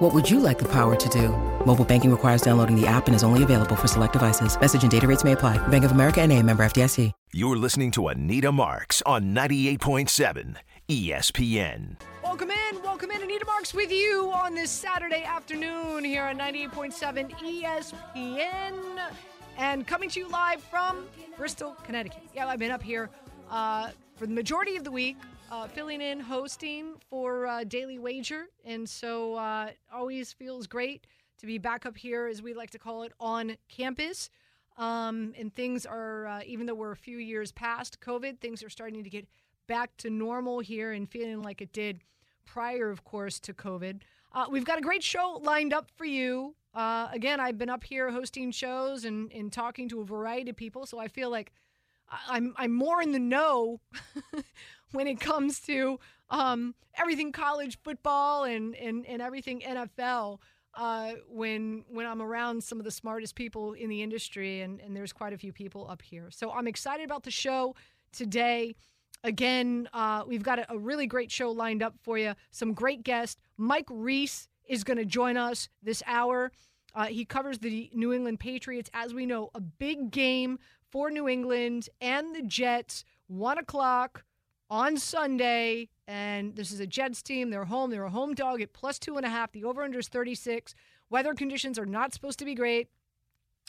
What would you like the power to do? Mobile banking requires downloading the app and is only available for select devices. Message and data rates may apply. Bank of America and a member FDIC. You're listening to Anita Marks on 98.7 ESPN. Welcome in, welcome in. Anita Marks with you on this Saturday afternoon here on 98.7 ESPN. And coming to you live from Bristol, Connecticut. Yeah, I've been up here uh, for the majority of the week, uh, filling in, hosting for uh, Daily Wager. And so uh, always feels great to be back up here, as we like to call it, on campus. Um, and things are, uh, even though we're a few years past COVID, things are starting to get back to normal here and feeling like it did prior, of course, to COVID. Uh, we've got a great show lined up for you. Uh, again, I've been up here hosting shows and, and talking to a variety of people, so I feel like I'm I'm more in the know when it comes to um, everything college football and, and, and everything NFL. Uh, when when I'm around some of the smartest people in the industry, and, and there's quite a few people up here, so I'm excited about the show today. Again, uh, we've got a, a really great show lined up for you. Some great guests. Mike Reiss is going to join us this hour. Uh, he covers the New England Patriots. As we know, a big game for New England and the Jets, one o'clock on Sunday. And this is a Jets team. They're home. They're a home dog at plus two and a half. The over under is 36. Weather conditions are not supposed to be great.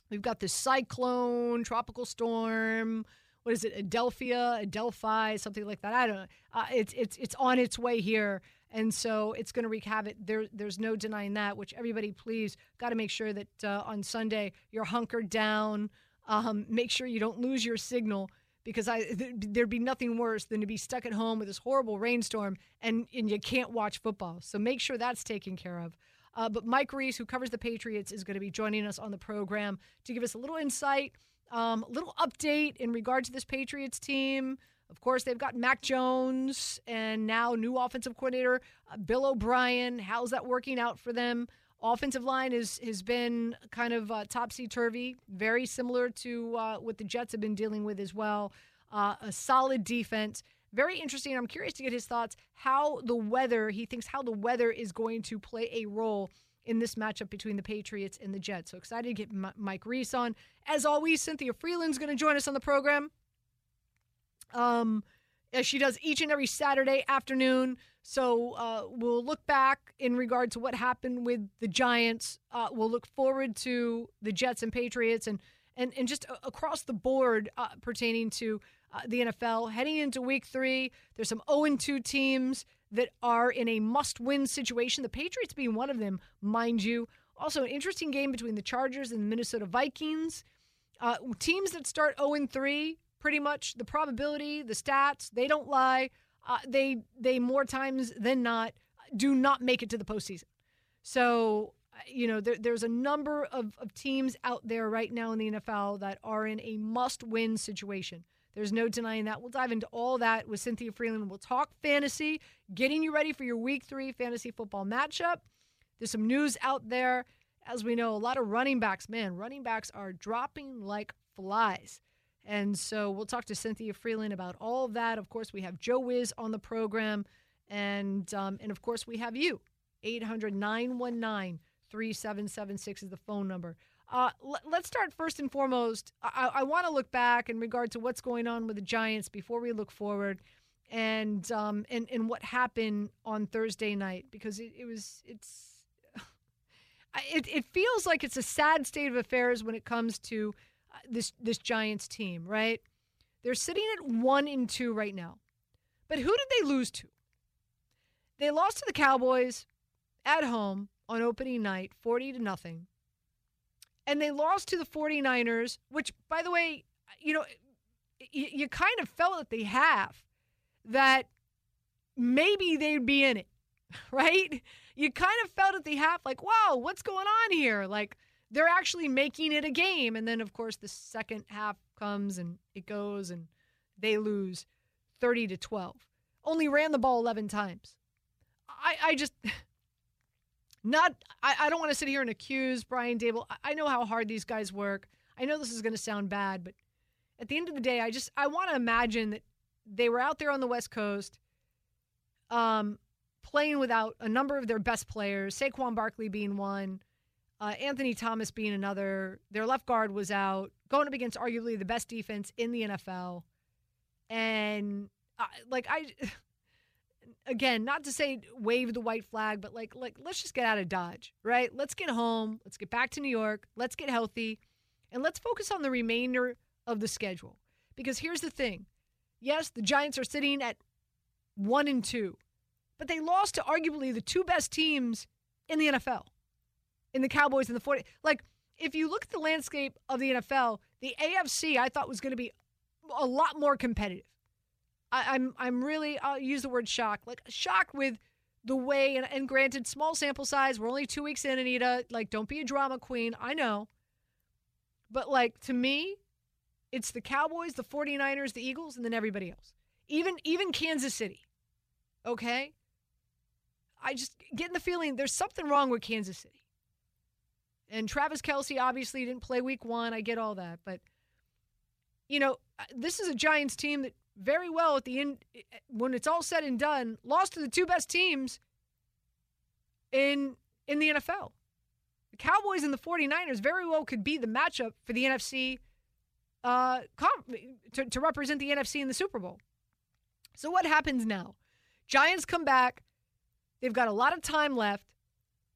We've got this cyclone, tropical storm. What is it? Adelphia, Adelphi, something like that. I don't know. Uh, it's it's it's on its way here, and so it's going to wreak havoc. There, there's no denying that. Which everybody, please, got to make sure that uh, on Sunday you're hunkered down. Um, make sure you don't lose your signal because I th- there'd be nothing worse than to be stuck at home with this horrible rainstorm and and you can't watch football. So make sure that's taken care of. Uh, but Mike Reiss, who covers the Patriots, is going to be joining us on the program to give us a little insight, um, a little update in regard to this Patriots team. Of course, they've got Mac Jones and now new offensive coordinator uh, Bill O'Brien. How's that working out for them? Offensive line is has been kind of uh, topsy turvy, very similar to uh, what the Jets have been dealing with as well. Uh, a solid defense, very interesting. I'm curious to get his thoughts how the weather he thinks how the weather is going to play a role in this matchup between the Patriots and the Jets. So excited to get M- Mike Reiss on. As always, Cynthia Frelund's going to join us on the program. Um, as she does each and every Saturday afternoon. So uh, we'll look back in regard to what happened with the Giants. Uh, we'll look forward to the Jets and Patriots and and, and just across the board uh, pertaining to uh, the NFL. Heading into week three, there's some 0 2 teams that are in a must win situation, the Patriots being one of them, mind you. Also, an interesting game between the Chargers and the Minnesota Vikings. Uh, teams that start 0 3, pretty much the probability, the stats, they don't lie. Uh, they they more times than not do not make it to the postseason. So uh, you know there, there's a number of, of teams out there right now in the NFL that are in a must-win situation. There's no denying that. We'll dive into all that with Cynthia Frelund. We'll talk fantasy, getting you ready for your Week Three fantasy football matchup. There's some news out there. As we know, a lot of running backs, man, running backs are dropping like flies. And so we'll talk to Cynthia Frelund about all of that. Of course, we have Joe Wiz on the program. And, um, and of course, we have you. 800 919 3776 is the phone number. Uh, l- let's start first and foremost. I, I want to look back in regard to what's going on with the Giants before we look forward and um, and, and what happened on Thursday night because it, it was it's it, it feels like it's a sad state of affairs when it comes to this this Giants team, right? They're sitting at one and two right now, but who did they lose to? They lost to the Cowboys at home on opening night, forty to nothing, and they lost to the 49ers, which, by the way, you know, you, you kind of felt at the half that maybe they'd be in it, right? You kind of felt at the half like, wow, what's going on here? Like they're actually making it a game. And then, of course, the second half comes and it goes and they lose 30 to 12. Only ran the ball 11 times. I, I just not I, I don't want to sit here and accuse Brian Daboll. I, I know how hard these guys work. I know this is going to sound bad, but at the end of the day, I just I want to imagine that they were out there on the West Coast, um, playing without a number of their best players, Saquon Barkley being one, uh, Anthony Thomas being another. Their left guard was out, going up against arguably the best defense in the NFL, and uh, like I. Again, not to say wave the white flag, but like like let's just get out of Dodge, right? Let's get home. Let's get back to New York. Let's get healthy, and let's focus on the remainder of the schedule. Because here's the thing: yes, the Giants are sitting at one and two, but they lost to arguably the two best teams in the NFL, in the Cowboys and the 40. Like, if you look at the landscape of the NFL, the AFC I thought was going to be a lot more competitive. I, am I'm, I'm really I'll use the word shocked, like shocked with the way and, and granted small sample size. We're only two weeks in, Anita. Like, don't be a drama queen. I know. But like to me, it's the Cowboys, the 49ers, the Eagles, and then everybody else. Even even Kansas City. Okay? I just getting the feeling there's something wrong with Kansas City. And Travis Kelce obviously didn't play week one. I get all that. But, you know, uh, this is a Giants team that very well at the end, when it's all said and done, lost to the two best teams in in the NFL. The Cowboys and the 49ers very well could be the matchup for the NFC uh, to, to represent the NFC in the Super Bowl. So what happens now? Giants come back. They've got a lot of time left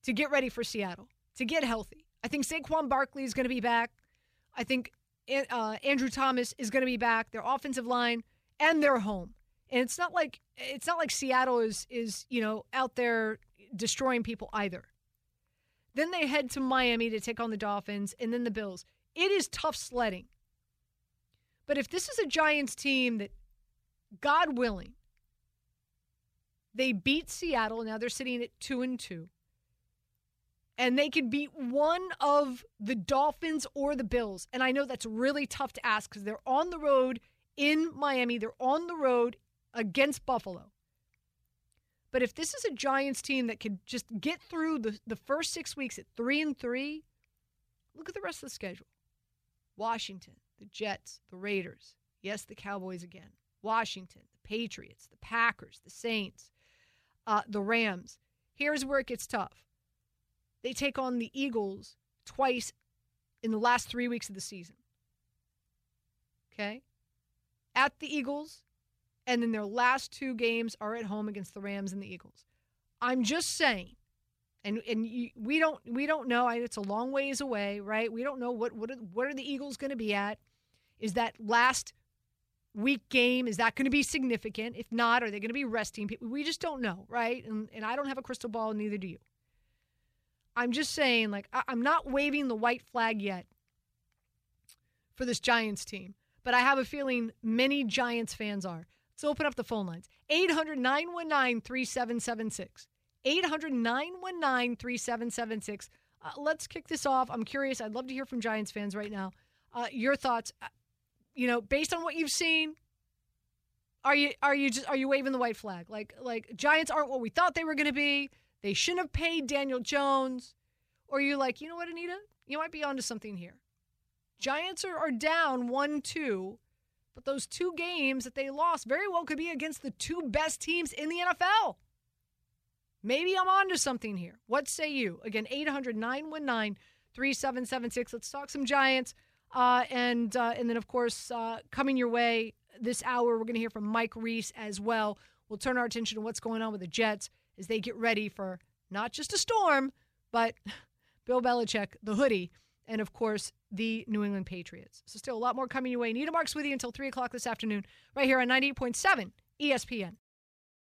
to get ready for Seattle, to get healthy. I think Saquon Barkley is going to be back. I think uh, Andrew Thomas is going to be back. Their offensive line and their home. And it's not like it's not like Seattle is is you know out there destroying people either. Then they head to Miami to take on the Dolphins and then the Bills. It is tough sledding. But if this is a Giants team that, God willing, they beat Seattle, now they're sitting at two and two, and they could beat one of the Dolphins or the Bills. And I know that's really tough to ask because they're on the road in Miami, they're on the road against Buffalo. But if this is a Giants team that could just get through the, the first six weeks at three and three, look at the rest of the schedule. Washington, the Jets, the Raiders, yes, the Cowboys again, Washington, the Patriots, the Packers, the Saints, uh, the Rams. Here's where it gets tough. They take on the Eagles twice in the last three weeks of the season. Okay? At the Eagles, and then their last two games are at home against the Rams and the Eagles. I'm just saying and and you, we don't we don't know. It's a long ways away, right? We don't know what what are, what are the Eagles going to be at. Is that last week game is that going to be significant? If not, are they going to be resting people? We just don't know, right? And and I don't have a crystal ball, neither do you. I'm just saying, like I, I'm not waving the white flag yet for this Giants team, but I have a feeling many Giants fans are. Let's open up the phone lines 800 919 3776. 800 919 3776. Uh, let's kick this off. I'm curious. I'd love to hear from Giants fans right now. Uh, your thoughts. Uh, you know, based on what you've seen, are you are you just are you waving the white flag? Like like Giants aren't what we thought they were going to be. They shouldn't have paid Daniel Jones. Or you're like, you know what, Anita? You might be onto something here. Giants are, are down one two, but those two games that they lost very well could be against the two best teams in the NFL. Maybe I'm onto something here. What say you? Again, 800 919 3776. Let's talk some Giants. Uh, and, uh, and then, of course, uh, coming your way this hour, we're going to hear from Mike Reiss as well. We'll turn our attention to what's going on with the Jets as they get ready for not just a storm, but Bill Belichick, the hoodie, and, of course, the New England Patriots. So, still a lot more coming your way. Nita Marks with you until 3 o'clock this afternoon, right here on 98.7 ESPN.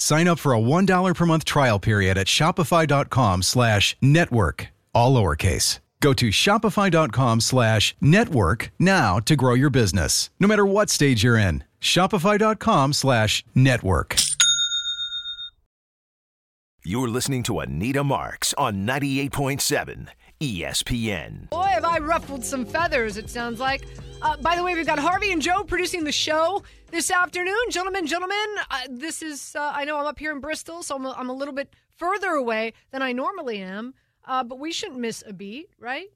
Sign up for a $1 per month trial period at shopify.com slash network, all lowercase. Go to shopify.com slash network now to grow your business, no matter what stage you're in. Shopify.com slash network. You're listening to Anita Marks on 98.7 ESPN. Boy, have I ruffled some feathers, it sounds like. Uh, by the way, we've got Harvey and Joe producing the show this afternoon. Gentlemen, gentlemen, uh, this is, uh, I know I'm up here in Bristol, so I'm a, I'm a little bit further away than I normally am, uh, but we shouldn't miss a beat, right?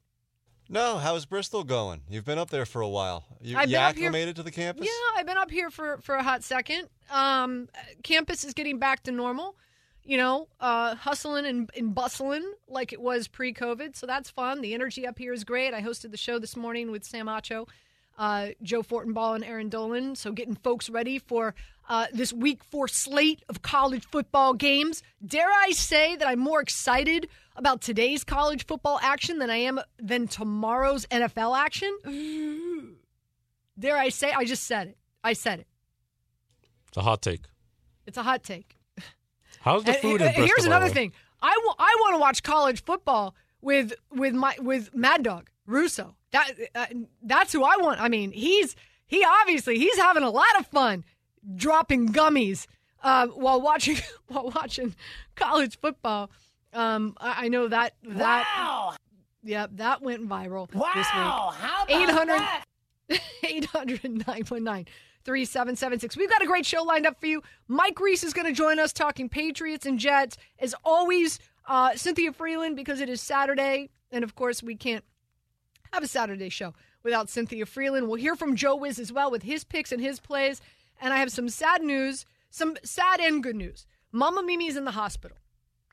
No, how's Bristol going? You've been up there for a while. You, I've you been up here- acclimated to the campus? Yeah, I've been up here for, for a hot second. Um, campus is getting back to normal. You know, uh, hustling and, and bustling like it was pre-COVID, so that's fun. The energy up here is great. I hosted the show this morning with Sam Acho, uh, Joe Fortenbaugh, and Erin Dolan. So getting folks ready for uh, this Week Four slate of college football games. Dare I say that I'm more excited about today's college football action than I am than tomorrow's NFL action? Dare I say? I just said it. I said it. It's a hot take. It's a hot take. How's the And- food and in here's another thing. I want to watch college football with with my with Mad Dog Russo. That uh, that's who I want. I mean, he's he obviously he's having a lot of fun dropping gummies uh, while watching while watching college football. Um, I, I know that that wow. yeah that went viral wow. this week. How about 800 800 919 3776. We've got a great show lined up for you. Mike Reiss is going to join us talking Patriots and Jets. As always, uh, Cynthia Frelund, because it is Saturday. And of course, we can't have a Saturday show without Cynthia Frelund. We'll hear from Joe Wiz as well with his picks and his plays. And I have some sad news, some sad and good news. Mama Mimi's in the hospital.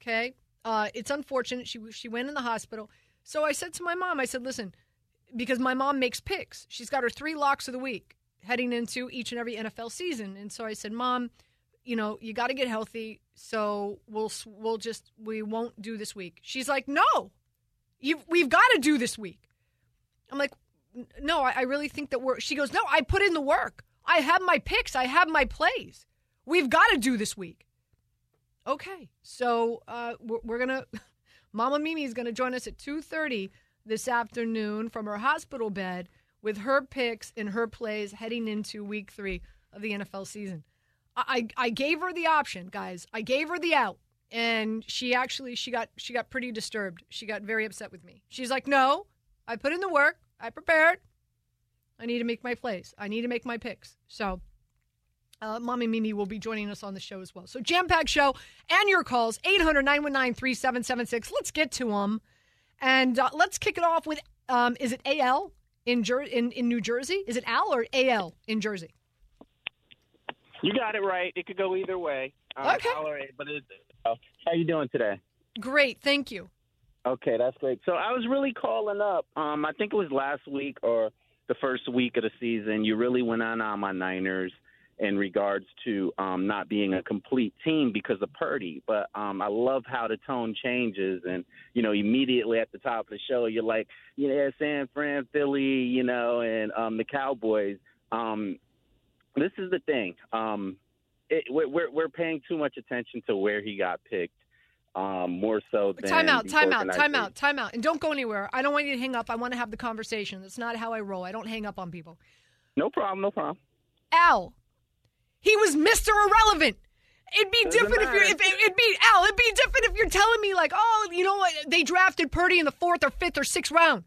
Okay. Uh, it's unfortunate. She, she went in the hospital. So I said to my mom, I said, listen, because my mom makes picks. She's got her three locks of the week heading into each and every NFL season. And so I said, "Mom, you know, you got to get healthy, so we'll we'll just we won't do this week." She's like, "No. You we've got to do this week." I'm like, "No, I, I really think that we're." She goes, "No, I put in the work. I have my picks. I have my plays. We've got to do this week." Okay. So, uh we're, we're to Mama Mimi is to join us at 2:30 this afternoon from her hospital bed with her picks and her plays heading into week three of the NFL season. I, I gave her the option, guys. I gave her the out. And she actually she got she got pretty disturbed. She got very upset with me. She's like, No, I put in the work, I prepared. I need to make my plays. I need to make my picks. So uh, Mommy Mimi will be joining us on the show as well. So jam packed show and your calls 800 919 3776. Let's get to them. And uh, let's kick it off with um, is it AL? In, Jer- in in New Jersey? Is it Al or AL in Jersey? You got it right. It could go either way. Um, Okay. Al or A, but uh, how you doing today? Great, thank you. Okay, that's great. So I was really calling up. Um, I think it was last week or the first week of the season. You really went on on my Niners in regards to um, not being a complete team because of Purdy. But um, I love how the tone changes, and you know, immediately at the top of the show, you're like, you know, San Fran, Philly, you know, and um, the Cowboys. Um, this is the thing. Um, it, we're we're- we're paying too much attention to where he got picked. Um, more so than Time out, time out, time out, time out. And don't go anywhere. I don't want you to hang up. I want to have the conversation. That's not how I roll. I don't hang up on people. No problem, no problem. Al, he was Mr. Irrelevant. It'd be Doesn't different if you're if it'd be Al. It'd be different if you're telling me like, oh, you know what? They drafted Purdy in the fourth or fifth or sixth round.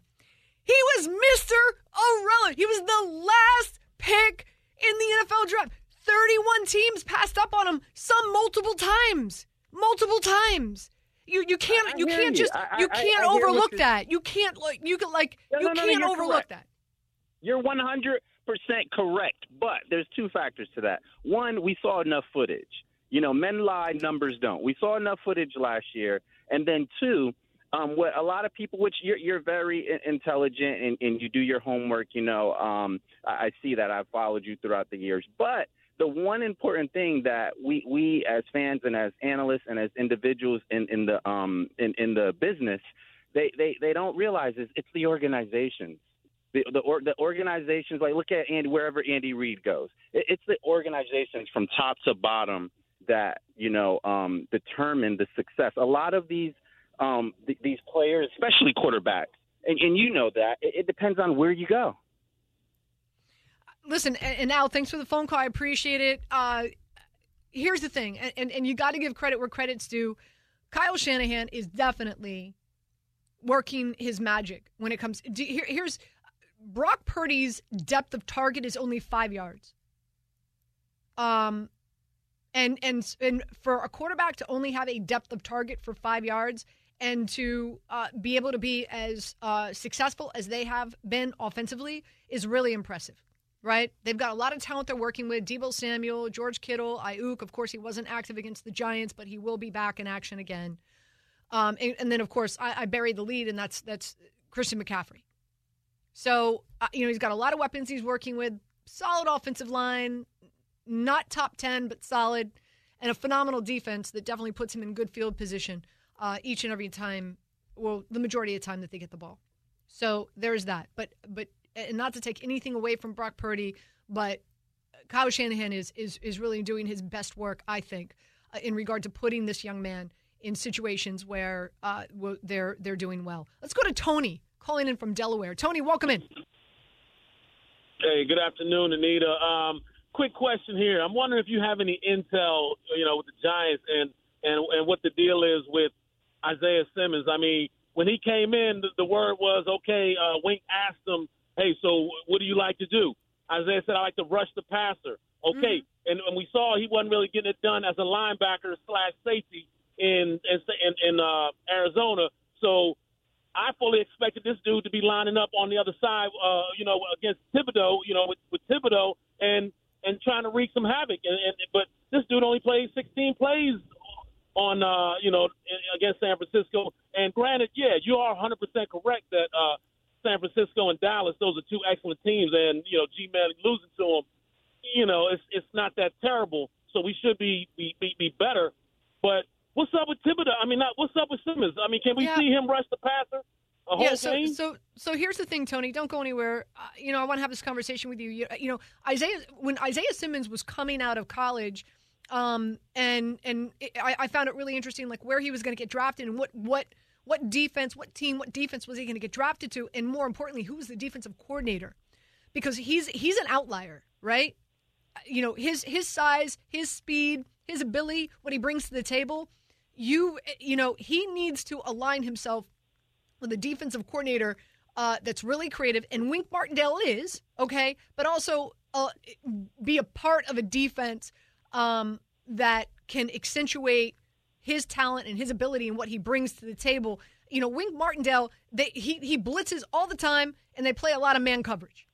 He was Mr. Irrelevant. He was the last pick in the NFL draft. 31 teams passed up on him, some multiple times. Multiple times. You you can't you can't just you can't I hear what overlook that. You can't like you can like you can't overlook that. You're 100 correct, but there's two factors to that. One, we saw enough footage. You know, men lie, numbers don't. We saw enough footage last year. And then two, um, what a lot of people, which you're, you're very intelligent and, and you do your homework, you know, um, I, I see that. I've followed you throughout the years. But the one important thing that we, we as fans and as analysts and as individuals in, in the um, in, in the business, they, they, they don't realize is it's the organizations. The, the, or, the organizations, like look at Andy, wherever Andy Reid goes, it, it's the organizations from top to bottom that you know um, determine the success. A lot of these um, th- these players, especially quarterbacks, and, and you know that it, it depends on where you go. Listen, and, Al, thanks for the phone call. I appreciate it. Uh, here's the thing, and, and, and you got to give credit where credit's due. Kyle Shanahan is definitely working his magic when it comes. Do, here, here's Brock Purdy's depth of target is only five yards. Um, and and and for a quarterback to only have a depth of target for five yards and to uh, be able to be as uh, successful as they have been offensively is really impressive, right? They've got a lot of talent they're working with. Deebo Samuel, George Kittle, Aiyuk. Of course, he wasn't active against the Giants, but he will be back in action again. Um, and, and, then, of course, I, I buried the lead, and that's that's Christian McCaffrey. So uh, you know he's got a lot of weapons he's working with. Solid offensive line, not top ten, but solid, and a phenomenal defense that definitely puts him in good field position uh, each and every time. Well, the majority of the time that they get the ball. So there's that. But but and not to take anything away from Brock Purdy, but Kyle Shanahan is is is really doing his best work, I think, uh, in regard to putting this young man in situations where uh, they're they're doing well. Let's go to Tony calling in from Delaware. Tony, welcome in. Hey, good afternoon, Anita. Um, quick question here. I'm wondering if you have any intel, you know, with the Giants and and and what the deal is with Isaiah Simmons. I mean, when he came in, the, the word was okay. Uh, Wink asked him, "Hey, so what do you like to do?" Isaiah said, "I like to rush the passer." Okay, mm-hmm. and, and we saw he wasn't really getting it done as a linebacker slash safety in in in, in uh, Arizona. So I fully expected this dude to be lining up on the other side, uh, you know, against Thibodeaux, you know, with, with Thibodeaux and and trying to wreak some havoc. And, and but this dude only played 16 plays on, uh, you know, against San Francisco. And granted, yeah, you are 100% correct that uh, San Francisco and Dallas, those are two excellent teams, and you know, G-Man losing to them, you know, it's it's not that terrible. So we should be be, be, be better. But What's up with Thibodeaux? I mean, not, what's up with Simmons? I mean, can we yeah. see him rush the passer? A yeah, so game? so so here's the thing, Tony. Don't go anywhere. Uh, you know, I want to have this conversation with you. you. You know, Isaiah when Isaiah Simmons was coming out of college, um, and and it, I, I found it really interesting, like where he was going to get drafted and what what what defense, what team, what defense was he going to get drafted to, and more importantly, who was the defensive coordinator? Because he's he's an outlier, right? You know, his his size, his speed, his ability, what he brings to the table you you know he needs to align himself with a defensive coordinator uh, that's really creative, and Wink Martindale is okay, but also uh, be a part of a defense um, that can accentuate his talent and his ability and what he brings to the table. You know, Wink Martindale, they, he he blitzes all the time, and they play a lot of man coverage,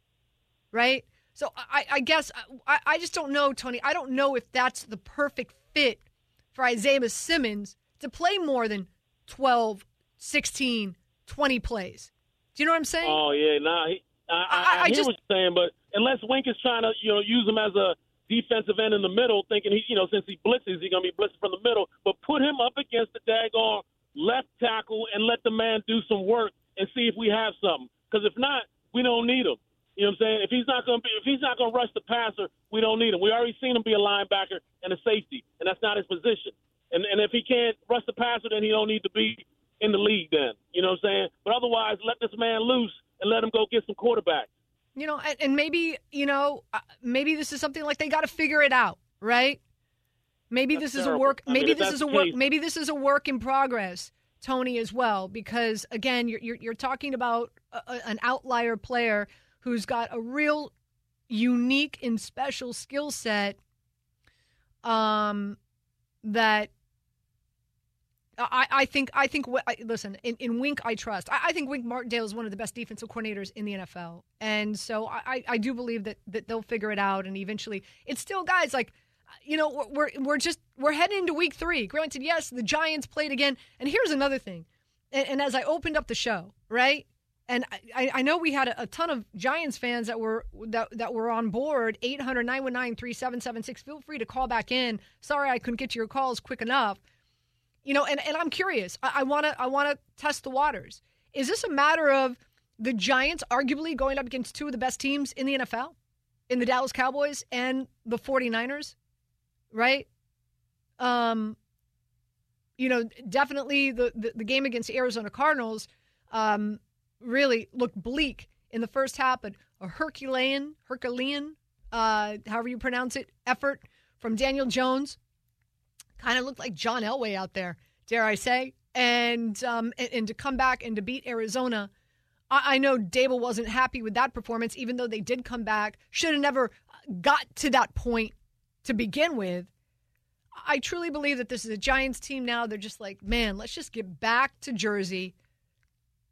right? So I, I guess I, I just don't know, Tony. I don't know if that's the perfect fit for Isaiah Simmons to play more than 12, 16, 20 plays. Do you know what I'm saying? Oh, yeah. Nah, he, I, I, I, I hear just, what you're saying, but unless Wink is trying to, you know, use him as a defensive end in the middle, thinking he, you know, since he blitzes, he's going to be blitzing from the middle, but put him up against the daggone left tackle and let the man do some work and see if we have something. Because if not, we don't need him. You know what I'm saying? If he's not going to be, if he's not going to rush the passer, we don't need him. We already seen him be a linebacker and a safety, and that's not his position. And and if he can't rush the passer, then he don't need to be in the league. Then you know what I'm saying. But otherwise, let this man loose and let him go get some quarterbacks. You know, and, and maybe you know, uh, maybe this is something like they got to figure it out, right? Maybe That's this is terrible. a work. I Maybe mean, this is a work. Maybe this is a work in progress, Tony, as well. Because again, you're you're, you're talking about a, an outlier player who's got a real unique and special skill set. Um, that I, I think I think listen in, in Wink I trust. I, I think Wink Martindale is one of the best defensive coordinators in the NFL, and so I, I- do believe that that they'll figure it out. And eventually, it's still guys like you know we're we're, we're just we're heading into week three. Granted, yes, the Giants played again, and here's another thing. And, and as I opened up the show, right, and I, I know we had a, ton of Giants fans that were that, that were on board. 800 919 3776. Feel free to call back in. Sorry I couldn't get to your calls quick enough. You know, and, and I'm curious. I want to I want to test the waters. Is this a matter of the Giants arguably going up against two of the best teams in the NFL, in the Dallas Cowboys and the 49ers, right? Um, you know, definitely the, the, the game against the Arizona Cardinals um, really looked bleak in the first half, but a Herculean, Herculean, uh, however you pronounce it, effort from Daniel Jones. Kind of looked like John Elway out there, dare I say. And, um, and, and to come back and to beat Arizona, I, I know Daboll wasn't happy with that performance, even though they did come back. Should have never got to that point to begin with. I truly believe that this is a Giants team now. They're just like, man, let's just get back to Jersey.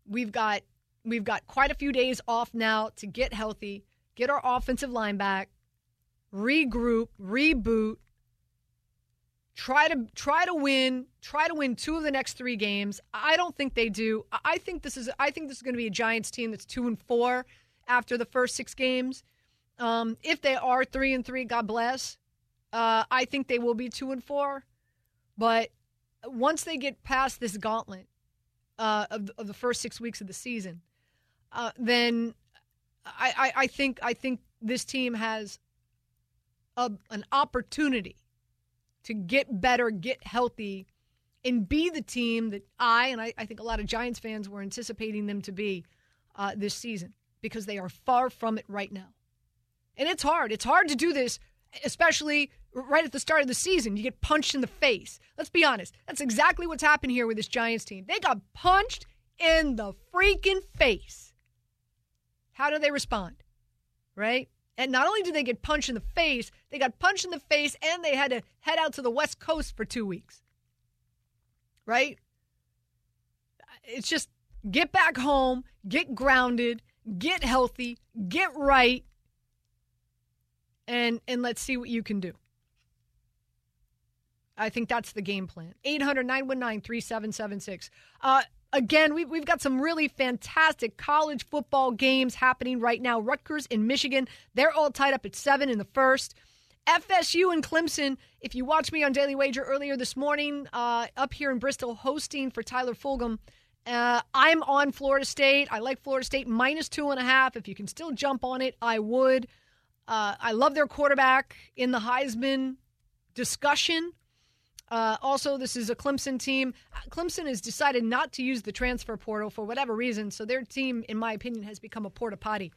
We've got we've got quite a few days off now to get healthy, get our offensive line back, regroup, reboot, try to try to win, try to win two of the next three games. I don't think they do. I- think this is I think this is going to be a Giants team that's two and four after the first six games. Um, if they are three and three, God bless. Uh, I think they will be two and four, but once they get past this gauntlet uh, of, of the first six weeks of the season, uh, then I, I, I think I think this team has a, an opportunity to get better, get healthy, and be the team that I and I, I think a lot of Giants fans were anticipating them to be uh, this season because they are far from it right now. And it's hard. It's hard to do this, especially right at the start of the season. You get punched in the face. Let's be honest. That's exactly what's happened here with this Giants team. They got punched in the freaking face. How do they respond? Right? And not only did they get punched in the face, they got punched in the face and they had to head out to the West Coast for two weeks. Right? It's just get back home, get grounded, get healthy, get right, and and let's see what you can do. I think that's the game plan. 800 919 3776. Uh, Again, we've, we've got some really fantastic college football games happening right now. Rutgers in Michigan, they're all tied up at seven in the first. FSU and Clemson, if you watched me on Daily Wager earlier this morning, uh, up here in Bristol hosting for Tyler Fulghum, uh, I'm on Florida State. I like Florida State minus two and a half. If you can still jump on it, I would. Uh, I love their quarterback in the Heisman discussion. Uh, also, this is a Clemson team. Clemson has decided not to use the transfer portal for whatever reason, so their team, in my opinion, has become a porta potty.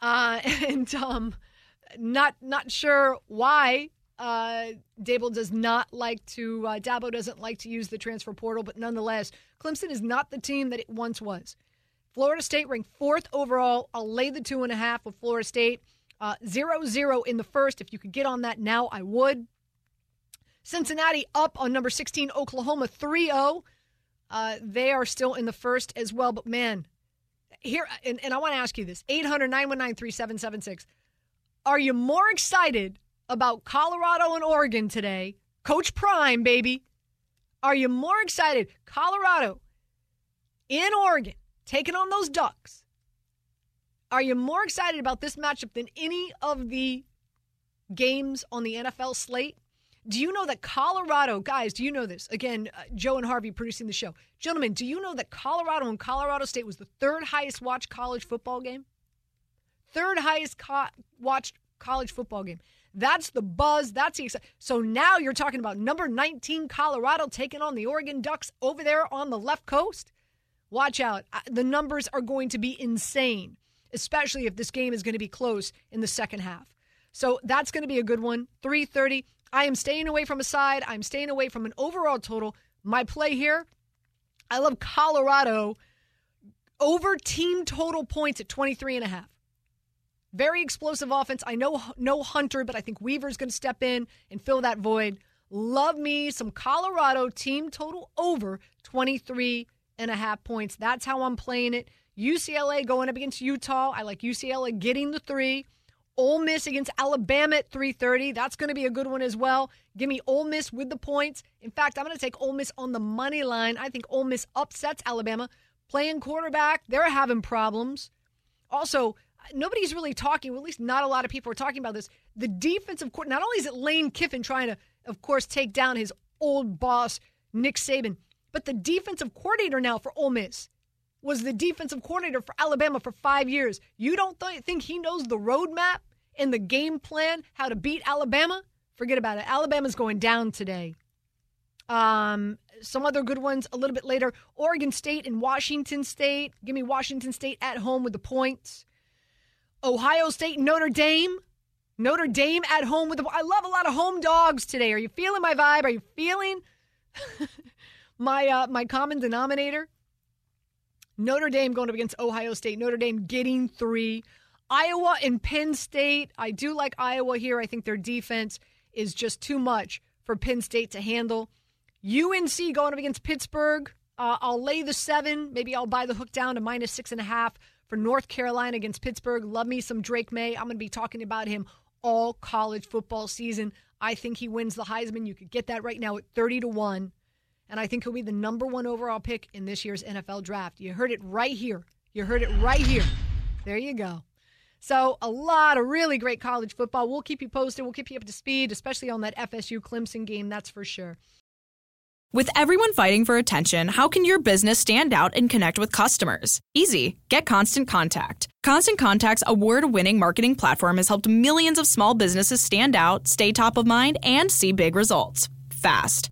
Uh, and um, not not sure why uh, Daboll does not like to. Uh, Dabo doesn't like to use the transfer portal, but nonetheless, Clemson is not the team that it once was. Florida State ranked fourth overall. I'll lay the two and a half with Florida State. Uh, zero zero in the first. If you could get on that now, I would. Cincinnati up on number 16, Oklahoma 3 0. Uh, they are still in the first as well. But man, here, and, and I want to ask you this 800 919 3776. Are you more excited about Colorado and Oregon today? Coach Prime, baby. Are you more excited? Colorado in Oregon taking on those Ducks. Are you more excited about this matchup than any of the games on the NFL slate? Do you know that Colorado, guys, do you know this? Again, uh, Joe and Harvey producing the show. Gentlemen, do you know that Colorado and Colorado State was the third highest watched college football game? Third highest co- watched college football game. That's the buzz. That's the. So now you're talking about number 19 Colorado taking on the Oregon Ducks over there on the left coast. Watch out. Uh, The numbers are going to be insane, especially if this game is going to be close in the second half. So that's going to be a good one. 330. I am staying away from a side. I'm staying away from an overall total. My play here, I love Colorado over team total points at 23 and a half. Very explosive offense. I know no Hunter, but I think Weaver's going to step in and fill that void. Love me some Colorado team total over 23 and a half points. That's how I'm playing it. UCLA going up against Utah. I like UCLA getting the three. Ole Miss against Alabama at 3:30. That's going to be a good one as well. Give me Ole Miss with the points. In fact, I'm going to take Ole Miss on the money line. I think Ole Miss upsets Alabama. Playing quarterback, they're having problems. Also, nobody's really talking, well, at least not a lot of people are talking about this. The defensive court, not only is it Lane Kiffin trying to, of course, take down his old boss, Nick Saban, but the defensive coordinator now for Ole Miss was the defensive coordinator for Alabama for five years. You don't th- think he knows the roadmap and the game plan, how to beat Alabama? Forget about it. Alabama's going down today. Um, some other good ones a little bit later. Oregon State and Washington State. Give me Washington State at home with the points. Ohio State and Notre Dame. Notre Dame at home with the. I love a lot of home dogs today. Are you feeling my vibe? Are you feeling my uh, my common denominator? Notre Dame going up against Ohio State. Notre Dame getting three. Iowa and Penn State. I do like Iowa here. I think their defense is just too much for Penn State to handle. UNC going up against Pittsburgh. Uh, I'll lay the seven. Maybe I'll buy the hook down to minus six and a half for North Carolina against Pittsburgh. Love me some Drake Maye. I'm going to be talking about him all college football season. I think he wins the Heisman. You could get that right now at 30 to 1. And I think he'll be the number one overall pick in this year's NFL draft. You heard it right here. You heard it right here. There you go. So, a lot of really great college football. We'll keep you posted. We'll keep you up to speed, especially on that FSU Clemson game. That's for sure. With everyone fighting for attention, how can your business stand out and connect with customers? Easy. Get Constant Contact. Constant Contact's award winning marketing platform has helped millions of small businesses stand out, stay top of mind, and see big results fast.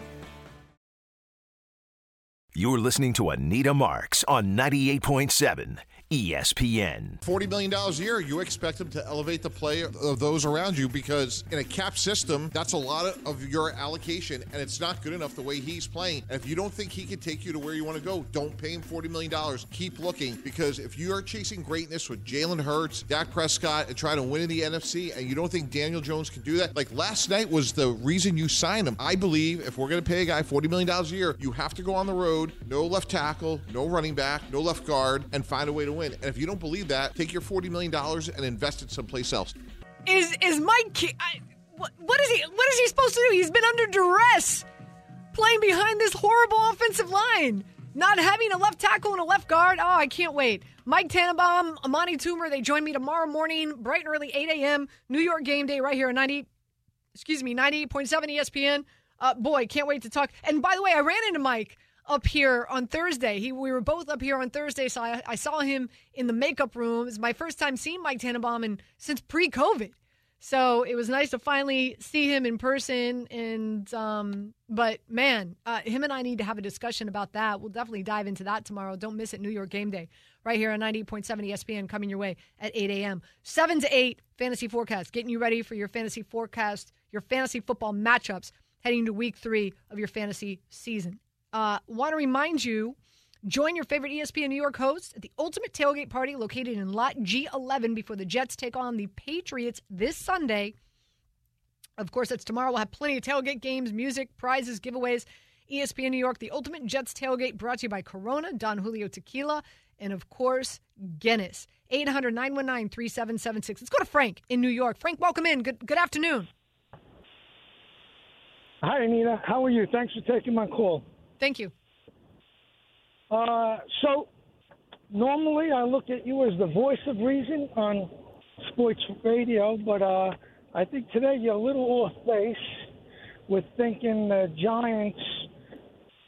You're listening to Anita Marks on 98.7 ESPN. $40 million a year, you expect him to elevate the play of those around you because in a cap system, that's a lot of, of your allocation, and it's not good enough the way he's playing. And if you don't think he can take you to where you want to go, don't pay him $40 million. Keep looking because if you are chasing greatness with Jalen Hurts, Dak Prescott, and trying to win in the NFC, and you don't think Daniel Jones can do that, like last night was the reason you signed him. I believe if we're going to pay a guy $40 million a year, you have to go on the road, no left tackle, no running back, no left guard, and find a way to win win. And if you don't believe that, take your $40 million and invest it someplace else. Is is Mike? I, what, what is he? What is he supposed to do? He's been under duress, playing behind this horrible offensive line, not having a left tackle and a left guard. Oh, I can't wait. Mike Tannenbaum, Amani Toomer, they join me tomorrow morning, bright and early, 8 a.m. New York game day, right here at 90. Excuse me, 98.7 ESPN. Uh, boy, can't wait to talk. And by the way, I ran into Mike up here on Thursday. He, we were both up here on Thursday, so I, I saw him in the makeup room. It's my first time seeing Mike Tannenbaum in, since pre-COVID. So it was nice to finally see him in person. And um, but man, uh, him and I need to have a discussion about that. We'll definitely dive into that tomorrow. Don't miss it, New York Game Day, right here on 98.7 ESPN, coming your way at 8 a.m. Seven to eight fantasy forecast, getting you ready for your fantasy forecast, your fantasy football matchups heading to week three of your fantasy season. Uh, Want to remind you Join your favorite ESPN New York hosts at the ultimate tailgate party located in Lot G11 before the Jets take on the Patriots this Sunday. Of course, that's tomorrow. We'll have plenty of tailgate games, music, prizes, giveaways. ESPN New York, the ultimate Jets tailgate brought to you by Corona, Don Julio Tequila, and of course, Guinness. 800 919 3776. Let's go to Frank in New York. Frank, welcome in. Good, good afternoon. Hi, Anita. How are you? Thanks for taking my call. Thank you. Uh, so, normally I look at you as the voice of reason on sports radio, but uh, I think today you're a little off base with thinking the Giants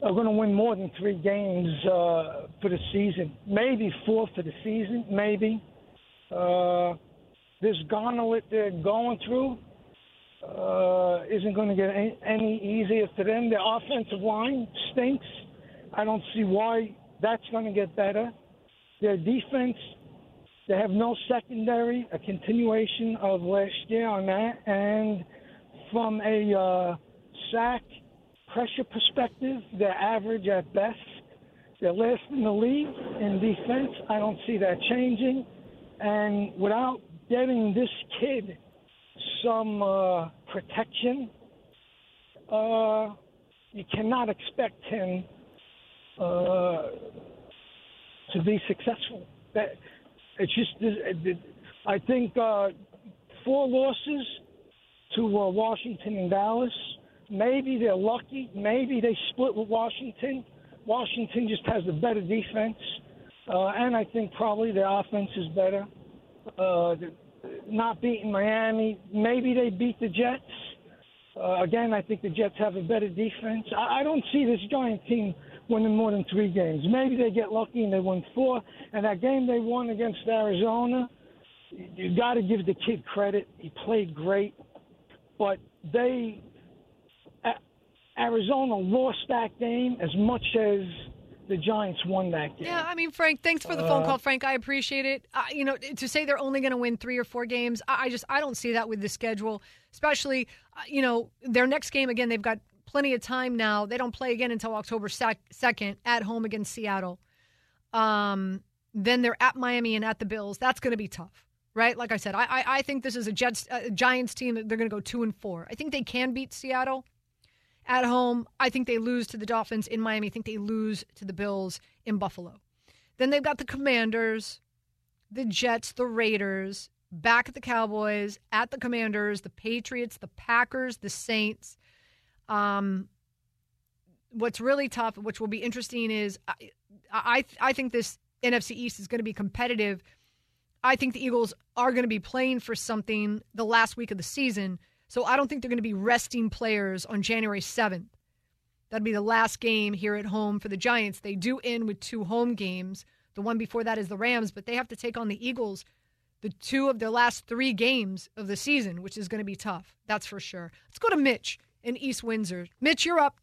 are going to win more than three games uh, for the season. Maybe four for the season, maybe. Uh, this gauntlet they're going through uh, isn't going to get any, any easier for them. Their offensive line stinks. I don't see why that's going to get better. Their defense, they have no secondary, a continuation of last year on that. And from a uh, sack pressure perspective, they're average at best. They're last in the league in defense. I don't see that changing. And without getting this kid some uh, protection, uh, you cannot expect him uh, to be successful. That it's just I think uh, four losses to uh, Washington and Dallas. Maybe they're lucky. Maybe they split with Washington. Washington just has a better defense, uh, and I think probably their offense is better. Uh, not beating Miami. Maybe they beat the Jets. Uh, again, I think the Jets have a better defense. I, I don't see this Giant team winning more than three games. Maybe they get lucky and they win four. And that game they won against Arizona, you got to give the kid credit. He played great, but they Arizona lost that game as much as the Giants won that game. Yeah, I mean, Frank, thanks for the phone Uh, call, Frank. I appreciate it. Uh, you know, to say they're only going to win three or four games, I, I just I don't see that with the schedule. Especially, uh, you know, their next game again. They've got plenty of time now. They don't play again until October second at home against Seattle. Um, then they're at Miami and at the Bills. That's going to be tough, right? Like I said, I I, I think this is a Jets uh, Giants team that they're going to go two and four. I think they can beat Seattle at home. I think they lose to the Dolphins in Miami. I think they lose to the Bills in Buffalo. Then they've got the Commanders, the Jets, the Raiders, back at the Cowboys, at the Commanders, the Patriots, the Packers, the Saints. Um, what's really tough, which will be interesting, is I I, I think this NFC East is going to be competitive. I think the Eagles are going to be playing for something the last week of the season. So I don't think they're going to be resting players on January 7th. That'd be the last game here at home for the Giants. They do end with two home games. The one before that is the Rams, but they have to take on the Eagles the two of their last three games of the season, which is going to be tough. That's for sure. Let's go to Mitch in East Windsor. Mitch, you're up.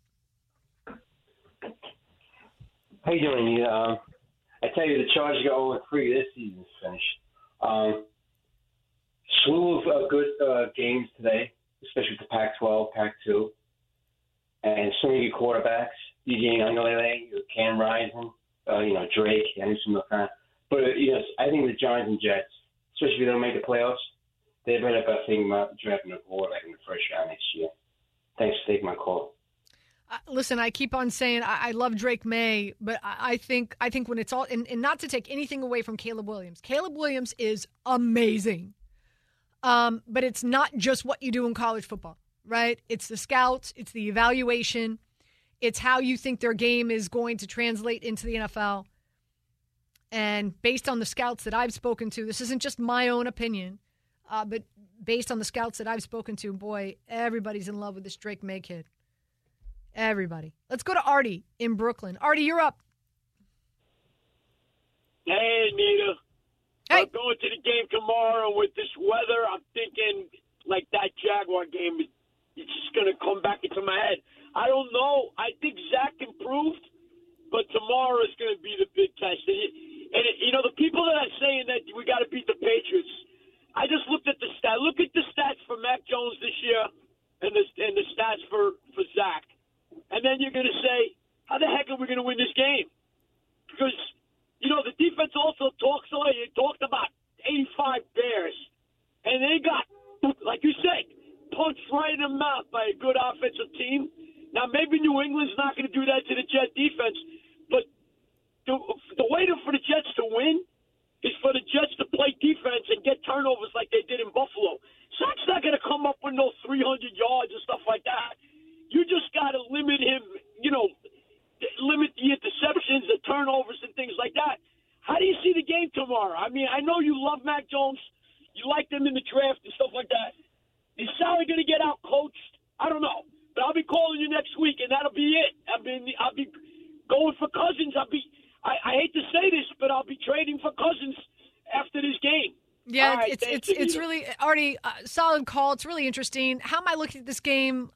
How you doing? Um, I tell you, the Chargers got 0 3 this season's finished. Um, slew of uh, good uh, games today, especially the Pac-12, Pac-2, and so many quarterbacks. DJ Uiagalelei, Cam Rising, uh, you know Drake, Anderson McCann. But uh, you know, I think the Giants and Jets, especially if they don't make the playoffs, they better about thinking about drafting a quarterback in the first round next year. Thanks for taking my call. Uh, listen, I keep on saying I, I love Drake Maye, but I, I think I think when it's all and, and not to take anything away from Caleb Williams. Caleb Williams is amazing. Um, but it's not just what you do in college football, right? It's the scouts, it's the evaluation, it's how you think their game is going to translate into the NFL. And based on the scouts that I've spoken to, this isn't just my own opinion, uh, but based on the scouts that I've spoken to, boy, everybody's in love with this Drake Maye kid. Everybody. Let's go to Artie in Brooklyn. Artie, you're up. Hey, Anita. I'm going to the game tomorrow with this weather. I'm thinking like that Jaguar game. It's just going to come back into my head. I don't know. I think Zach improved, but tomorrow is going to be the big test. And, and you know, the people that are saying that we got to beat the Patriots, I just looked at the stat. Look at the stats for Mac Jones this year, and the and the stats for for Zach, and then you're going to say, how the heck are we going to win this game? You know, the defense also talks a lot. You talked about 85 Bears, and they got, like you said, punched right in the mouth by a good offensive team. Now, maybe New England's not going to do that to the Jet defense, but the, the way to, for the Jets to win is for the Jets to play defense and get turnovers like they did in Buffalo. Zach's not going to come up with no 300 yards and stuff like that. You just got to limit him, you know, limit the interceptions, the turnovers, and things like that. How do you see the game tomorrow? I mean, I know you love Mac Jones. You like them in the draft and stuff like that. Is Saleh going to get out coached? I don't know. But I'll be calling you next week, and that'll be it. I mean, I'll be going for Cousins. I'll be. I, I hate to say this, but I'll be trading for Cousins after this game. Yeah, right, it's thank it's it's really already uh, solid call. It's really interesting. How am I looking at this game?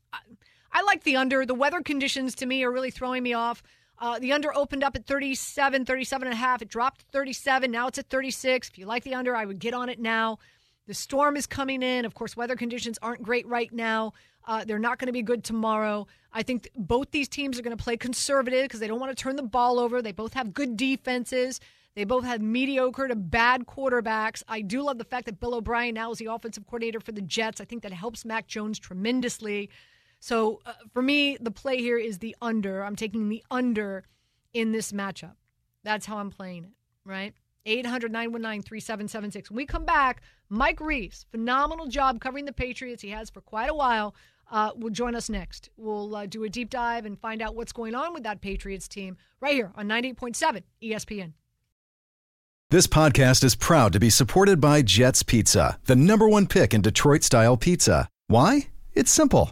I, like the under. The weather conditions to me are really throwing me off. Uh, the under opened up at 37, 37 and a half. It dropped to 37. Now it's at 36. If you like the under, I would get on it now. The storm is coming in. Of course, weather conditions aren't great right now. Uh, they're not going to be good tomorrow. I think th- both these teams are going to play conservative because they don't want to turn the ball over. They both have good defenses. They both have mediocre to bad quarterbacks. I do love the fact that Bill O'Brien now is the offensive coordinator for the Jets. I think that helps Mac Jones tremendously. So uh, for me, the play here is the under. I'm taking the under in this matchup. That's how I'm playing it, right? 800 919 3776. When we come back, Mike Reiss, phenomenal job covering the Patriots. He has for quite a while. Uh, will join us next. We'll uh, do a deep dive and find out what's going on with that Patriots team right here on 98.7 ESPN. This podcast is proud to be supported by Jets Pizza, the number one pick in Detroit style pizza. Why? It's simple.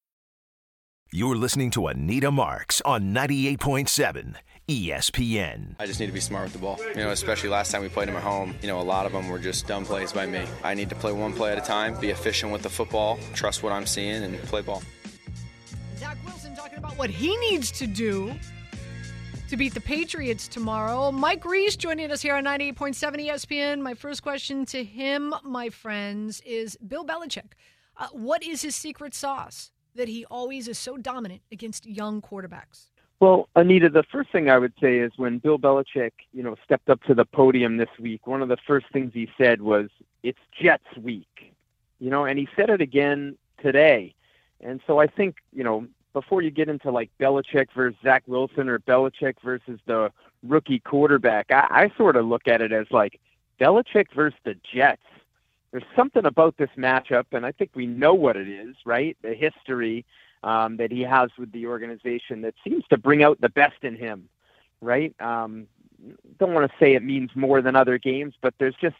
You're listening to Anita Marks on 98.7 ESPN. I just need to be smart with the ball. You know, especially last time we played them at home, you know, a lot of them were just dumb plays by me. I need to play one play at a time, be efficient with the football, trust what I'm seeing, and play ball. Zach Wilson talking about what he needs to do to beat the Patriots tomorrow. Mike Reiss joining us here on 98.7 ESPN. My first question to him, my friends, is Bill Belichick. Uh, what is his secret sauce that he always is so dominant against young quarterbacks? Well, Anita, the first thing I would say is when Bill Belichick, you know, stepped up to the podium this week, one of the first things he said was, "It's Jets week," you know, and he said it again today. And so I think, you know, before you get into like Belichick versus Zach Wilson or Belichick versus the rookie quarterback, I, I sort of look at it as like Belichick versus the Jets. There's something about this matchup, and I think we know what it is, right? The history um, that he has with the organization that seems to bring out the best in him, right? Um, don't want to say it means more than other games, but there's just,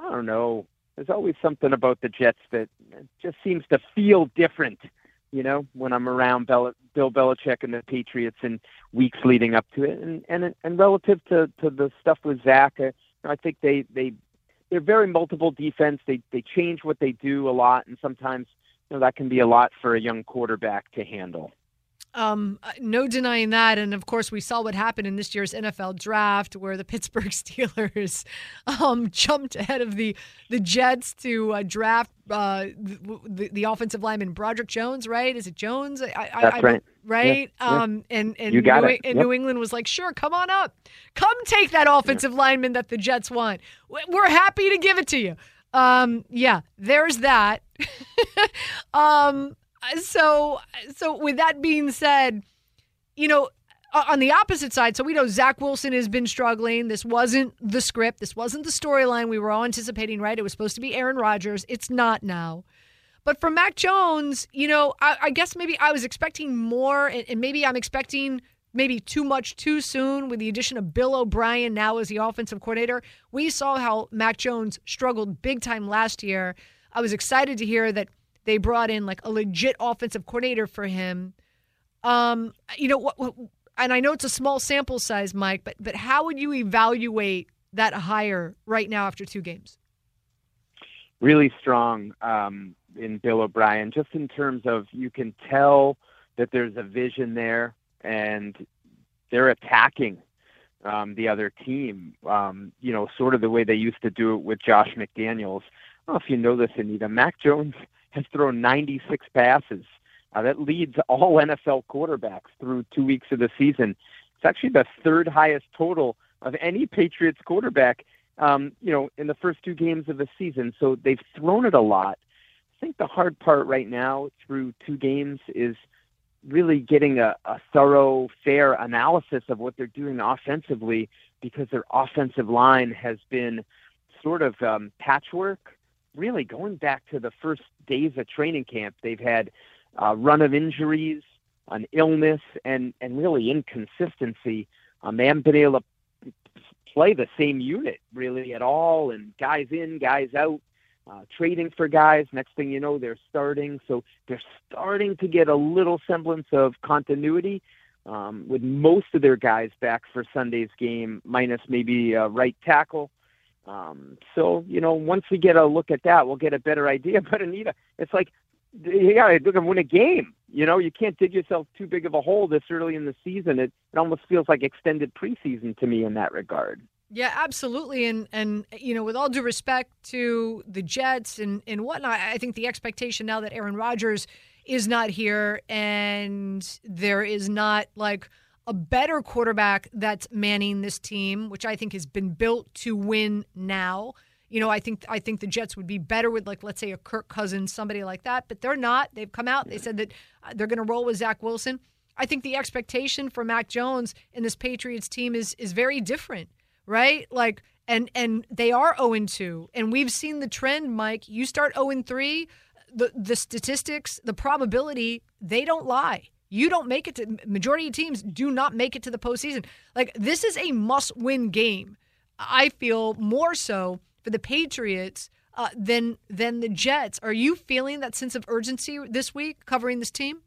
I don't know, there's always something about the Jets that just seems to feel different, you know, when I'm around Bel- Bill Belichick and the Patriots in weeks leading up to it. And and and relative to, to the stuff with Zach, uh, I think they they they're very multiple defense. They they change what they do a lot, and sometimes you know that can be a lot for a young quarterback to handle. Um, uh, no denying that, and of course, we saw what happened in this year's NFL draft, where the Pittsburgh Steelers um, jumped ahead of the the Jets to uh, draft uh, the, the, offensive lineman Broderick Jones. Right? Is it Jones? I, I, That's I, right. Right? Yeah, yeah. Um, and and New, and Yep. New England was like, sure, come on up, come take that offensive lineman that the Jets want. We're happy to give it to you. Um, yeah, there's that. so so with that being said, you know, on the opposite side, so we know Zach Wilson has been struggling. This wasn't the script. This wasn't the storyline we were all anticipating, right? It was supposed to be Aaron Rodgers. It's not now. But for Mac Jones, you know, I, I guess maybe I was expecting more, and, and maybe I'm expecting maybe too much too soon with the addition of Bill O'Brien now as the offensive coordinator. We saw how Mac Jones struggled big time last year. I was excited to hear that they brought in like a legit offensive coordinator for him. Um, you know what, what and I know it's a small sample size, Mike, but but how would you evaluate that hire right now after two games? Really strong um, in Bill O'Brien, just in terms of you can tell that there's a vision there, and they're attacking um, the other team. Um, you know, sort of the way they used to do it with Josh McDaniels. I don't know if you know this, Anita. Mac Jones has thrown 96 passes uh, that leads all NFL quarterbacks through two weeks of the season. It's actually the third highest total of any Patriots quarterback, um, you know, in the first two games of the season. So they've thrown it a lot. I think the hard part right now through two games is really getting a, a thorough, fair analysis of what they're doing offensively because their offensive line has been sort of um, patchwork, really going back to the first days of training camp. They've had uh, run of injuries, an illness, and and really inconsistency. Um, they haven't been able to play the same unit really at all, and guys in, guys out, uh, trading for guys. Next thing you know, they're starting. So they're starting to get a little semblance of continuity. Um, with most of their guys back for Sunday's game, minus maybe a right tackle. Um, so, you know, once we get a look at that, we'll get a better idea. But Anita, it's like you got to look and win a game. You know, you can't dig yourself too big of a hole this early in the season. It it almost feels like extended preseason to me in that regard. Yeah, absolutely. And and you know, with all due respect to the Jets and and whatnot, I think the expectation now that Aaron Rodgers is not here and there is not like a better quarterback that's manning this team, which I think has been built to win now. You know, I think I think the Jets would be better with like let's say a Kirk Cousins, somebody like that, but they're not. They've come out. They said that uh, they're going to roll with Zach Wilson. I think the expectation for Mac Jones in this Patriots team is is very different, right? Like and and they are 0 2 and we've seen the trend, Mike. You start 0 3, the the statistics, the probability, they don't lie. You don't make it to majority of teams do not make it to the postseason. Like this is a must win game. I feel more so for the Patriots uh, than than the Jets. Are you feeling that sense of urgency this week covering this team?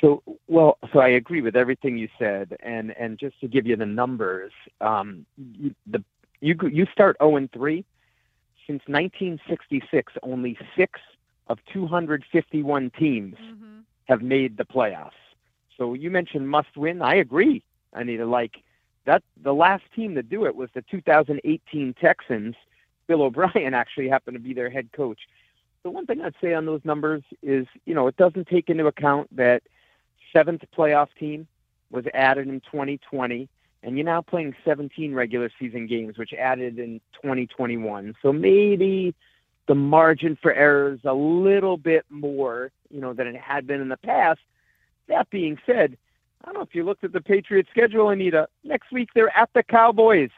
So, well, so I agree with everything you said, and and just to give you the numbers, um, you, the you you start zero and three since 1966. Only six of 251 teams mm-hmm. Have made the playoffs. So you mentioned must win. I agree, Anita. Like that the last team to do it was the 2018 Texans. Bill O'Brien actually happened to be their head coach. The one thing I'd say on those numbers is, you know, it doesn't take into account that seventh playoff team was added in 2020, and you're now playing 17 regular season games, which added in 2021. So maybe the margin for error is a little bit more, you know, than it had been in the past. That being said, I don't know if you looked at the Patriots schedule, Anita. Next week they're at the Cowboys.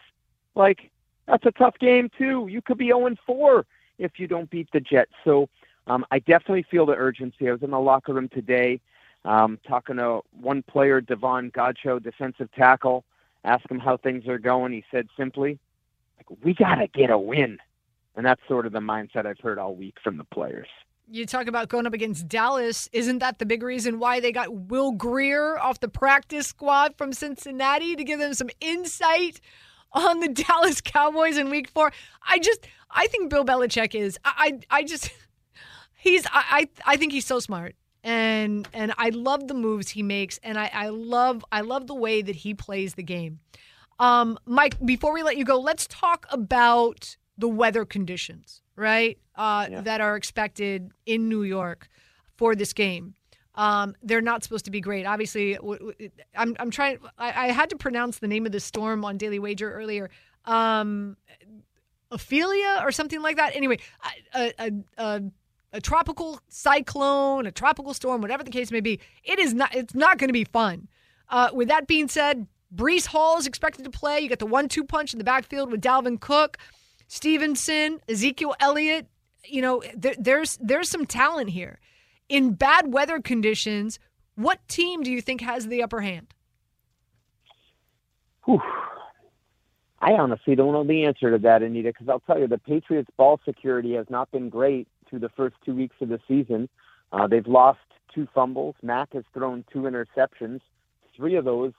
Like that's a tough game too. You could be 0 4 if you don't beat the Jets. So um, I definitely feel the urgency. I was in the locker room today, um, talking to one player, Davon Godchaux, defensive tackle. Ask him how things are going. He said simply, like, "We gotta get a win," and that's sort of the mindset I've heard all week from the players you talk about going up against Dallas. Isn't that the big reason why they got Will Grier off the practice squad from Cincinnati to give them some insight on the Dallas Cowboys in week four? I just, I think Bill Belichick is, I, I, I just, he's, I, I think he's so smart. And and I love the moves he makes, and I, I love I love the way that he plays the game. Um, Mike, before we let you go, let's talk about the weather conditions right? Uh, yeah. That are expected in New York for this game. Um, they're not supposed to be great. Obviously, I'm, I'm trying. I, I, had to pronounce the name of the storm on Daily Wager earlier. Um, Ophelia or something like that. Anyway, a, a, a, a tropical cyclone, a tropical storm, whatever the case may be. It is not. It's not going to be fun. Uh, with that being said, Breece Hall is expected to play. You got the one-two punch in the backfield with Dalvin Cook. Stevenson, Ezekiel Elliott, you know, there, there's there's some talent here. In bad weather conditions, what team do you think has the upper hand? Whew. I honestly don't know the answer to that, Anita, because I'll tell you, the Patriots' ball security has not been great through the first two weeks of the season. Uh, they've lost two fumbles. Mac has thrown two interceptions. Three of those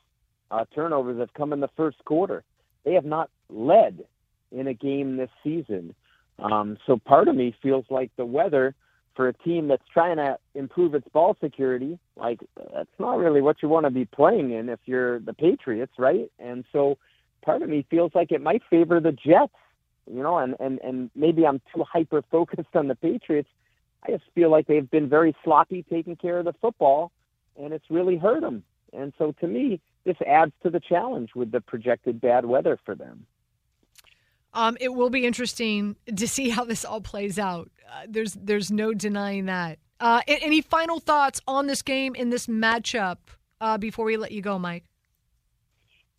uh, turnovers have come in the first quarter. They have not led in a game this season. Um, so part of me feels like the weather for a team that's trying to improve its ball security, like that's not really what you want to be playing in if you're the Patriots, right? And so part of me feels like it might favor the Jets, you know, and and and maybe I'm too hyper focused on the Patriots. I just feel like they've been very sloppy taking care of the football, and it's really hurt them. And so to me, this adds to the challenge with the projected bad weather for them. Um, it will be interesting to see how this all plays out. Uh, there's there's no denying that. Uh, any final thoughts on this game in this matchup uh, before we let you go, Mike?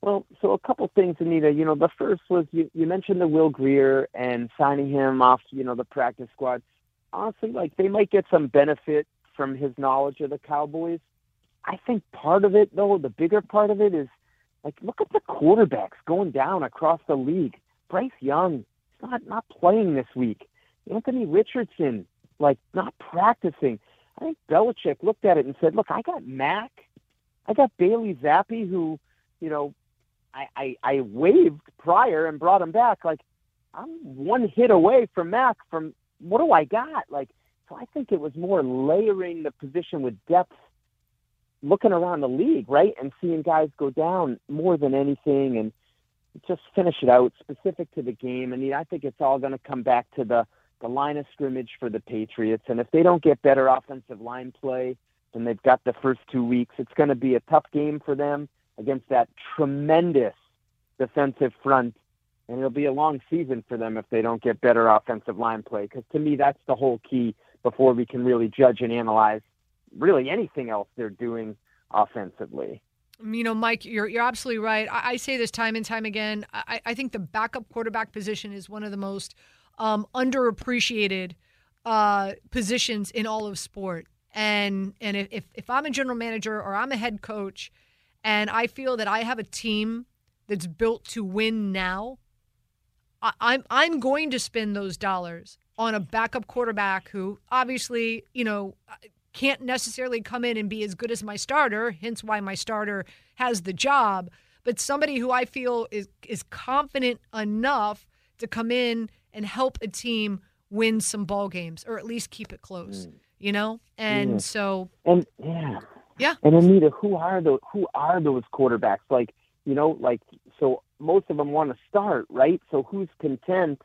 Well, so a couple things, Anita. You know, the first was you, you mentioned the Will Grier and signing him off, you know, the practice squad. Honestly, like they might get some benefit from his knowledge of the Cowboys. I think part of it, though, the bigger part of it is like look at the quarterbacks going down across the league. Bryce Young, not not playing this week. Anthony Richardson, like not practicing. I think Belichick looked at it and said, "Look, I got Mac, I got Bailey Zappe, who, you know, I, I I waived prior and brought him back. Like I'm one hit away from Mac. From what do I got? Like so, I think it was more layering the position with depth looking around the league, right, and seeing guys go down more than anything, and just finish it out specific to the game. I mean, I think it's all going to come back to the the line of scrimmage for the Patriots, and if they don't get better offensive line play than they've got the first two weeks, it's going to be a tough game for them against that tremendous defensive front. And it'll be a long season for them if they don't get better offensive line play. Because to me, that's the whole key before we can really judge and analyze really anything else they're doing offensively. You know, Mike, you're you're absolutely right. I, I say this time and time again. I, I, think the backup quarterback position is one of the most um, underappreciated uh, positions in all of sport. And and if if I'm a general manager or I'm a head coach, and I feel that I have a team that's built to win now, I, I'm I'm going to spend those dollars on a backup quarterback who obviously, you know, can't necessarily come in and be as good as my starter, hence why my starter has the job, but somebody who I feel is is confident enough to come in and help a team win some ball games or at least keep it close, mm. you know? And yeah. so And yeah. Yeah. And Anita, who are those who are those quarterbacks? Like, you know, like so most of them want to start, right? So who's content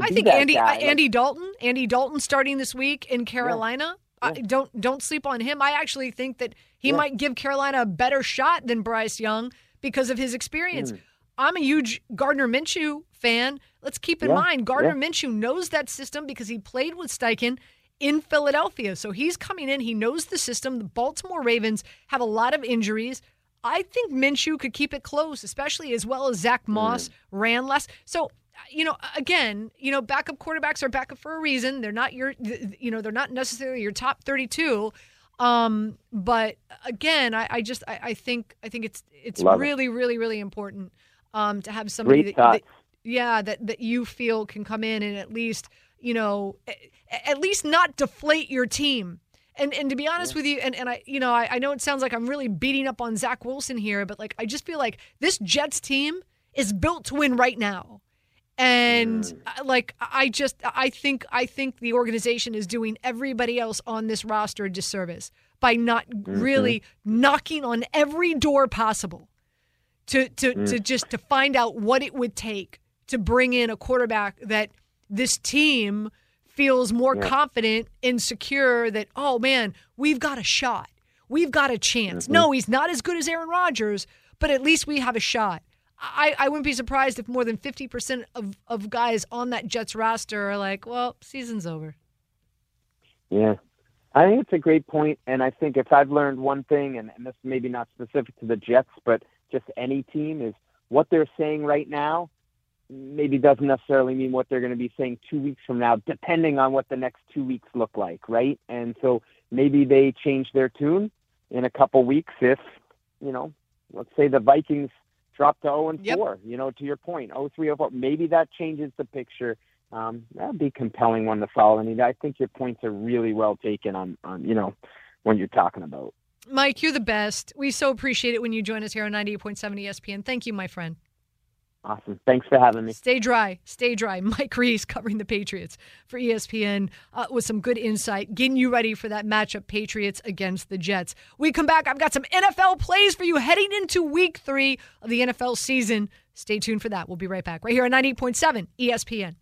I think Andy? Andy Dalton, Andy Dalton starting this week in Carolina. I, don't don't sleep on him. I actually think that he yeah. might give Carolina a better shot than Bryce Young because of his experience. Mm. I'm a huge Gardner Minshew fan. Let's keep in yeah. mind Gardner yeah. Minshew knows that system because he played with Steichen in Philadelphia. So he's coming in. He knows the system. The Baltimore Ravens have a lot of injuries. I think Minshew could keep it close, especially as well as Zach Moss mm. ran less. So you know, again, you know, backup quarterbacks are backup for a reason. They're not your, you know, they're not necessarily your top 32. Um, but again, I, I just, I, I, think, I think it's, it's Love really, it. really, really important, um, to have somebody that, that, yeah, that, that you feel can come in and at least, you know, at least not deflate your team. And and to be honest yeah. with you, and, and I you know I, I know it sounds like I'm really beating up on Zach Wilson here, but like I just feel like this Jets team is built to win right now and mm. like i just i think i think the organization is doing everybody else on this roster a disservice by not mm-hmm. really knocking on every door possible to to mm. to just to find out what it would take to bring in a quarterback that this team feels more yeah. confident and secure that oh man we've got a shot we've got a chance mm-hmm. no he's not as good as aaron rodgers but at least we have a shot I, I wouldn't be surprised if more than 50% of, of guys on that Jets roster are like, well, season's over. Yeah. I think it's a great point, and I think if I've learned one thing, and, and this maybe not specific to the Jets, but just any team, is what they're saying right now maybe doesn't necessarily mean what they're going to be saying two weeks from now, depending on what the next two weeks look like, right? And so maybe they change their tune in a couple weeks if, you know, let's say the Vikings drop to 0 and 4, you know, to your point, 0 3 0 4. Maybe that changes the picture. Um, that'd be a compelling one to follow. I And I think your points are really well taken on, on you know, when you're talking about. Mike, you're the best. We so appreciate it when you join us here on 98.7 ESPN. Thank you, my friend. Awesome. Thanks for having me. Stay dry. Stay dry. Mike Reiss covering the Patriots for ESPN uh, with some good insight, getting you ready for that matchup Patriots against the Jets. We come back. I've got some NFL plays for you heading into week three of the NFL season. Stay tuned for that. We'll be right back right here on 98.7 ESPN.